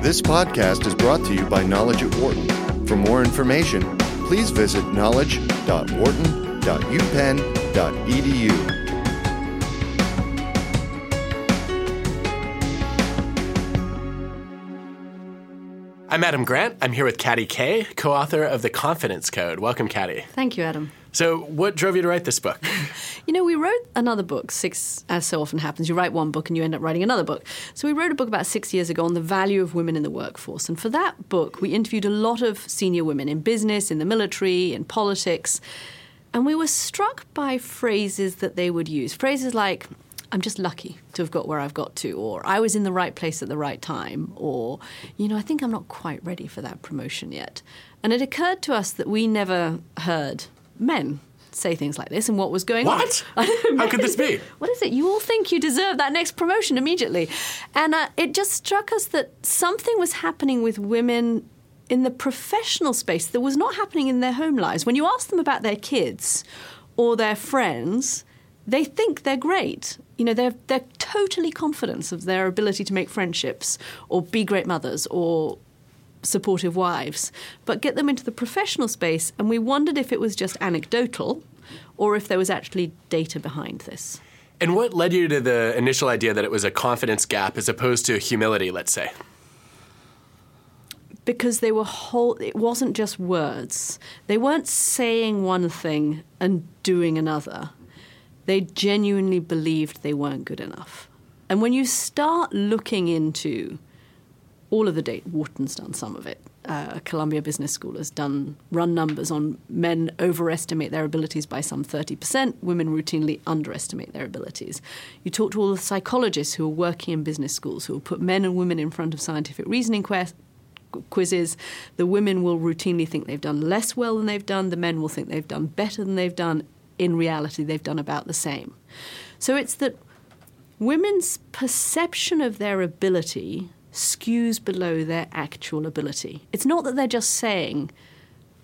This podcast is brought to you by Knowledge at Wharton. For more information, please visit knowledge.wharton.upenn.edu. I'm Adam Grant. I'm here with Katty Kay, co author of The Confidence Code. Welcome, Katty. Thank you, Adam. So, what drove you to write this book? You know, we wrote another book, six, as so often happens. You write one book and you end up writing another book. So, we wrote a book about six years ago on the value of women in the workforce. And for that book, we interviewed a lot of senior women in business, in the military, in politics. And we were struck by phrases that they would use. Phrases like, I'm just lucky to have got where I've got to, or I was in the right place at the right time, or, you know, I think I'm not quite ready for that promotion yet. And it occurred to us that we never heard men say things like this and what was going What? on. How could this be? What is it? You all think you deserve that next promotion immediately. And uh, it just struck us that something was happening with women in the professional space that was not happening in their home lives. When you ask them about their kids or their friends, they think they're great. You know, they're, they're totally confident of their ability to make friendships or be great mothers or supportive wives. But get them into the professional space, and we wondered if it was just anecdotal or if there was actually data behind this. And what led you to the initial idea that it was a confidence gap as opposed to humility, let's say? because they were whole it wasn't just words they weren't saying one thing and doing another they genuinely believed they weren't good enough and when you start looking into all of the data wharton's done some of it. Uh, columbia business school has done run numbers on men overestimate their abilities by some 30% women routinely underestimate their abilities. You talk to all the psychologists who are working in business schools who will put men and women in front of scientific reasoning quizzes, the women will routinely think they've done less well than they've done, the men will think they've done better than they've done. In reality, they've done about the same. So it's that women's perception of their ability skews below their actual ability. It's not that they're just saying,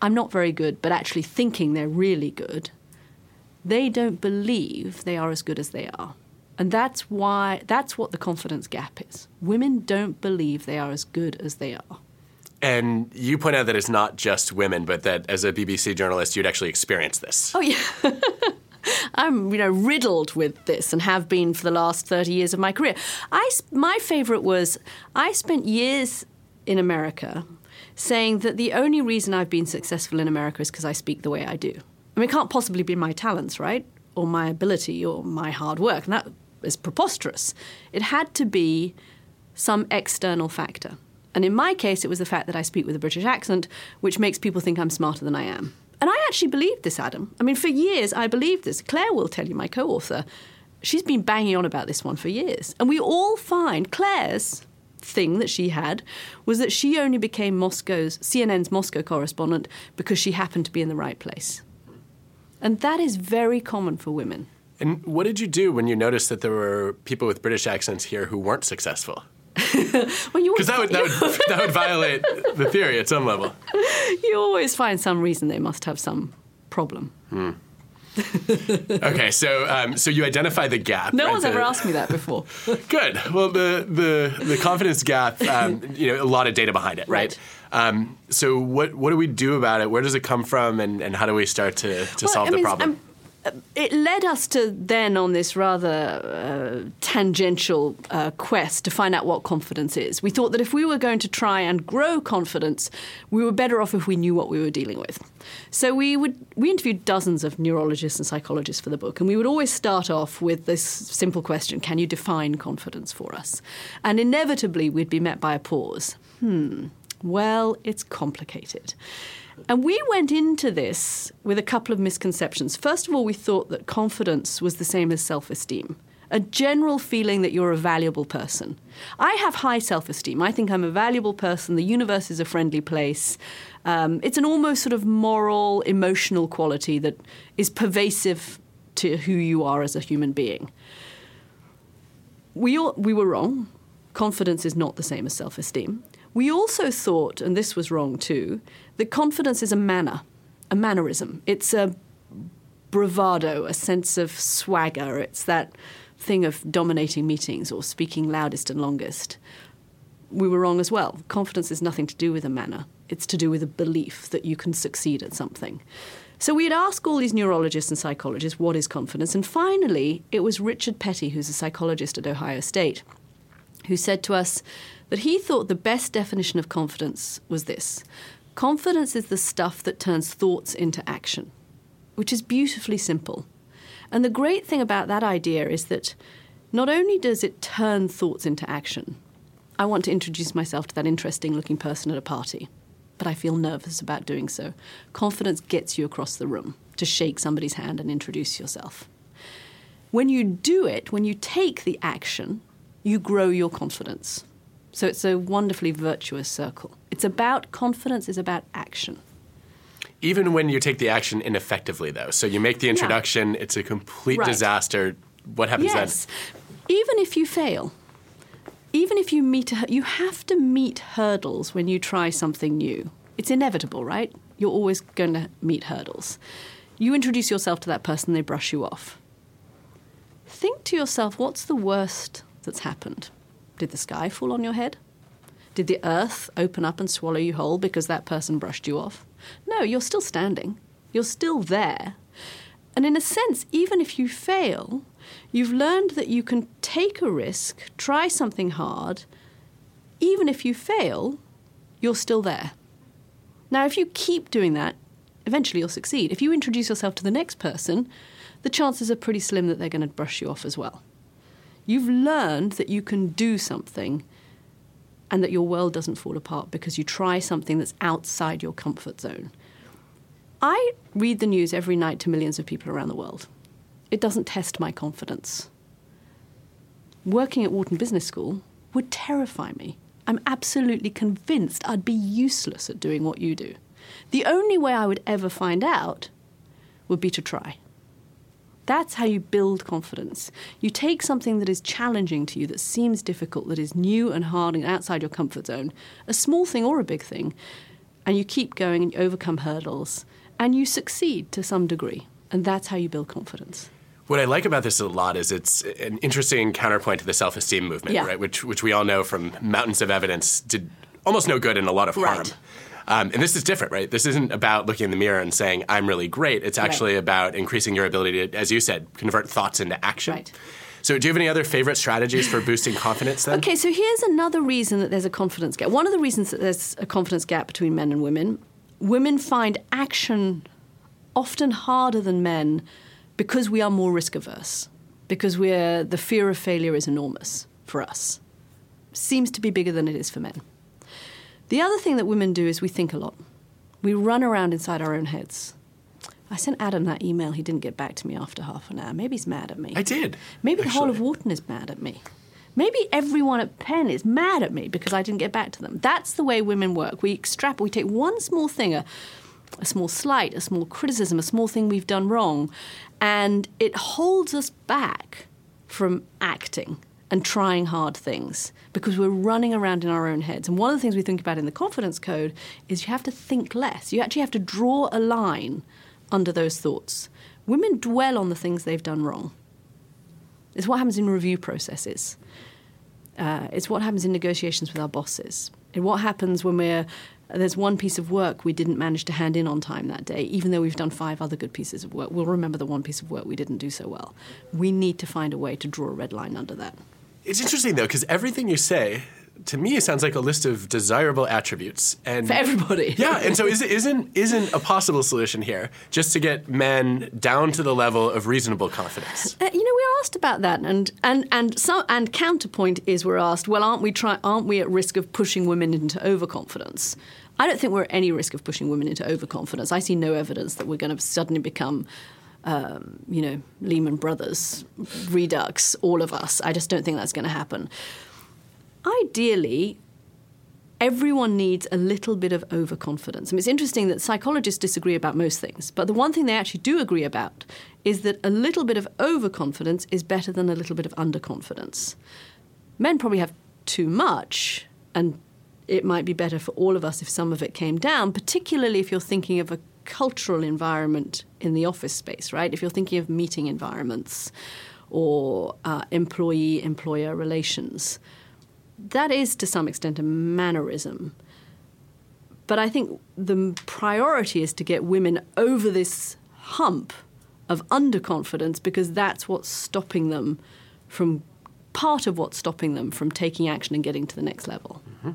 I'm not very good, but actually thinking they're really good. They don't believe they are as good as they are. And that's why that's what the confidence gap is. Women don't believe they are as good as they are. And you point out that it's not just women, but that as a BBC journalist, you'd actually experience this. Oh yeah. I'm, you know, riddled with this and have been for the last 30 years of my career. I, my favorite was I spent years in America saying that the only reason I've been successful in America is because I speak the way I do. I mean, it can't possibly be my talents, right? Or my ability or my hard work. And that is preposterous. It had to be some external factor. And in my case, it was the fact that I speak with a British accent, which makes people think I'm smarter than I am. And I actually believed this, Adam. I mean, for years, I believed this. Claire will tell you, my co author, she's been banging on about this one for years. And we all find Claire's thing that she had was that she only became Moscow's, CNN's Moscow correspondent because she happened to be in the right place. And that is very common for women. And what did you do when you noticed that there were people with British accents here who weren't successful? well, you Because that would, that, would, that would violate the theory at some level. you always find some reason they must have some problem. Okay, so um, so you identify the gap. No right? one's The- ever asked me that before. Good. Well, the the the confidence gap, um, you know, a lot of data behind it, right? Right. Um, so what what do we do about it? Where does it come from, and, and how do we start to, to Well, solve I the mean, problem? uh, it led us to then on this rather uh, tangential uh, quest to find out what confidence is. We thought that if we were going to try and grow confidence, we were better off if we knew what we were dealing with. So we would we interviewed dozens of neurologists and psychologists for the book, and we would always start off with this simple question: Can you define confidence for us? And inevitably, we'd be met by a pause. Hmm. Well, it's complicated. And we went into this with a couple of misconceptions. First of all, we thought that confidence was the same as self esteem. A general feeling that you're a valuable person. I have high self esteem. I think I'm a valuable person. The universe is a friendly place. Um, it's an almost sort of moral, emotional quality that is pervasive to who you are as a human being. We, all, we were wrong. Confidence is not the same as self esteem. We also thought, and this was wrong too, that confidence is a manner, a mannerism. It's a bravado, a sense of swagger. It's that thing of dominating meetings or speaking loudest and longest. we were wrong as well. Confidence is nothing to do with a manner, it's to do with a belief that you can succeed at something. So we'd ask all these neurologists and psychologists, what is confidence? And finally, it was Richard Petty, who's a psychologist at Ohio State, who said to us that he thought the best definition of confidence was this confidence is the stuff that turns thoughts into action, which is beautifully simple. And the great thing about that idea is that not only does it turn thoughts into action, I want to introduce myself to that interesting looking person at a party, but I feel nervous about doing so. Confidence gets you across the room to shake somebody's hand and introduce yourself. When you do it, when you take the action, you grow your confidence. So it's a wonderfully virtuous circle. It's about confidence it's about action. Even when you take the action ineffectively, though, so you make the introduction, yeah. it's a complete right. disaster. What happens yes. then? Even if you fail, even if you meet, a, you have to meet hurdles when you try something new. It's inevitable, right? You're always going to meet hurdles. You introduce yourself to that person, they brush you off. Think to yourself, what's the worst that's happened? Did the sky fall on your head? Did the earth open up and swallow you whole because that person brushed you off? No, you're still standing. You're still there. And in a sense, even if you fail, you've learned that you can take a risk, try something hard. Even if you fail, you're still there. Now, if you keep doing that, eventually you'll succeed. If you introduce yourself to the next person, the chances are pretty slim that they're going to brush you off as well. You've learned that you can do something and that your world doesn't fall apart because you try something that's outside your comfort zone. I read the news every night to millions of people around the world. It doesn't test my confidence. Working at Wharton Business School would terrify me. I'm absolutely convinced I'd be useless at doing what you do. The only way I would ever find out would be to try. That's how you build confidence. You take something that is challenging to you, that seems difficult, that is new and hard and outside your comfort zone, a small thing or a big thing, and you keep going and you overcome hurdles, and you succeed to some degree. And that's how you build confidence. What I like about this a lot is it's an interesting counterpoint to the self-esteem movement, yeah. right? Which, which we all know from mountains of evidence did almost no good and a lot of harm. Right. Um, and this is different, right? This isn't about looking in the mirror and saying, I'm really great. It's actually right. about increasing your ability to, as you said, convert thoughts into action. Right. So, do you have any other favorite strategies for boosting confidence then? Okay, so here's another reason that there's a confidence gap. One of the reasons that there's a confidence gap between men and women women find action often harder than men because we are more risk averse, because we're, the fear of failure is enormous for us. Seems to be bigger than it is for men. The other thing that women do is we think a lot. We run around inside our own heads. I sent Adam that email. He didn't get back to me after half an hour. Maybe he's mad at me. I did. Maybe actually. the whole of Wharton is mad at me. Maybe everyone at Penn is mad at me because I didn't get back to them. That's the way women work. We extrapolate. We take one small thing, a, a small slight, a small criticism, a small thing we've done wrong, and it holds us back from acting and trying hard things because we're running around in our own heads. And one of the things we think about in the confidence code is you have to think less. You actually have to draw a line under those thoughts. Women dwell on the things they've done wrong. It's what happens in review processes. Uh, it's what happens in negotiations with our bosses. And what happens when we're there's one piece of work we didn't manage to hand in on time that day, even though we've done five other good pieces of work. We'll remember the one piece of work we didn't do so well. We need to find a way to draw a red line under that. It's interesting though, because everything you say to me sounds like a list of desirable attributes and for everybody. yeah, and so is, isn't isn't a possible solution here just to get men down to the level of reasonable confidence? Uh, you know, we are asked about that, and and and so and counterpoint is we're asked, well, aren't we try aren't we at risk of pushing women into overconfidence? I don't think we're at any risk of pushing women into overconfidence. I see no evidence that we're going to suddenly become um, you know, Lehman Brothers, Redux, all of us. I just don't think that's going to happen. Ideally, everyone needs a little bit of overconfidence. I mean, it's interesting that psychologists disagree about most things, but the one thing they actually do agree about is that a little bit of overconfidence is better than a little bit of underconfidence. Men probably have too much, and it might be better for all of us if some of it came down, particularly if you're thinking of a cultural environment in the office space, right? If you're thinking of meeting environments or uh, employee employer relations, that is to some extent a mannerism. But I think the priority is to get women over this hump of underconfidence because that's what's stopping them from part of what's stopping them from taking action and getting to the next level. Mm-hmm.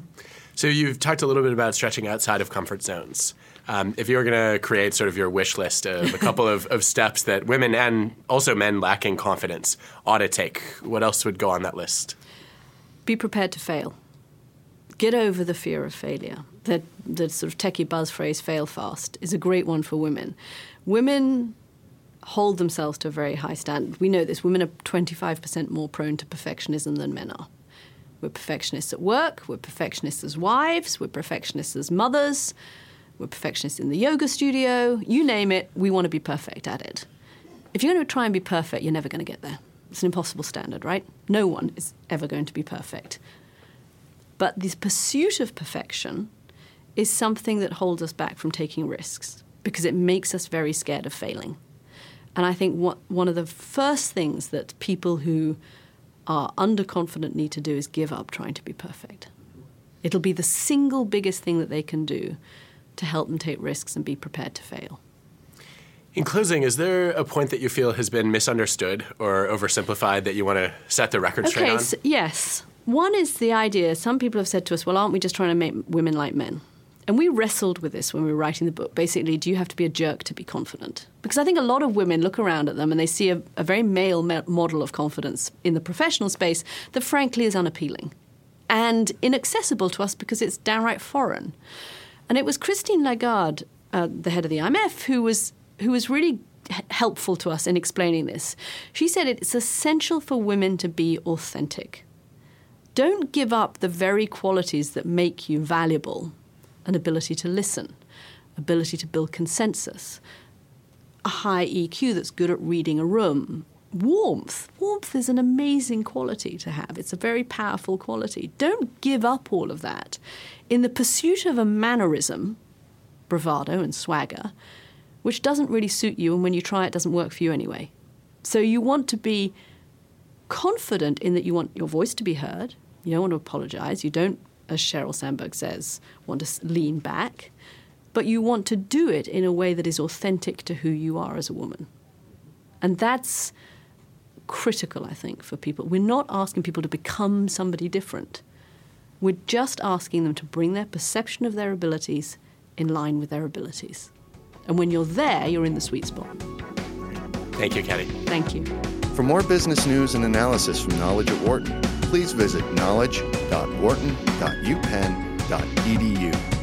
So you've talked a little bit about stretching outside of comfort zones. Um, if you were going to create sort of your wish list of a couple of, of steps that women and also men lacking confidence ought to take, what else would go on that list? Be prepared to fail. Get over the fear of failure. That the sort of techie buzz phrase "fail fast" is a great one for women. Women hold themselves to a very high standard. We know this. Women are 25% more prone to perfectionism than men are. We're perfectionists at work, we're perfectionists as wives, we're perfectionists as mothers, we're perfectionists in the yoga studio. You name it, we want to be perfect at it. If you're going to try and be perfect, you're never going to get there. It's an impossible standard, right? No one is ever going to be perfect. But this pursuit of perfection is something that holds us back from taking risks because it makes us very scared of failing. And I think what, one of the first things that people who are underconfident need to do is give up trying to be perfect. It'll be the single biggest thing that they can do to help them take risks and be prepared to fail. In closing, is there a point that you feel has been misunderstood or oversimplified that you want to set the record okay, straight on? So, yes. One is the idea some people have said to us, well, aren't we just trying to make women like men? And we wrestled with this when we were writing the book. Basically, do you have to be a jerk to be confident? Because I think a lot of women look around at them and they see a, a very male model of confidence in the professional space that frankly is unappealing and inaccessible to us because it's downright foreign. And it was Christine Lagarde, uh, the head of the IMF, who was who was really helpful to us in explaining this. She said it's essential for women to be authentic. Don't give up the very qualities that make you valuable an ability to listen, ability to build consensus, a high EQ that's good at reading a room, warmth. Warmth is an amazing quality to have. It's a very powerful quality. Don't give up all of that. In the pursuit of a mannerism, bravado and swagger, which doesn't really suit you, and when you try it, doesn't work for you anyway. So you want to be confident in that you want your voice to be heard. You don't want to apologize. You don't as Sheryl Sandberg says, want to lean back, but you want to do it in a way that is authentic to who you are as a woman. And that's critical, I think, for people. We're not asking people to become somebody different. We're just asking them to bring their perception of their abilities in line with their abilities. And when you're there, you're in the sweet spot. Thank you, Katty. Thank you. For more business news and analysis from Knowledge at Wharton, please visit knowledge.wharton.upenn.edu.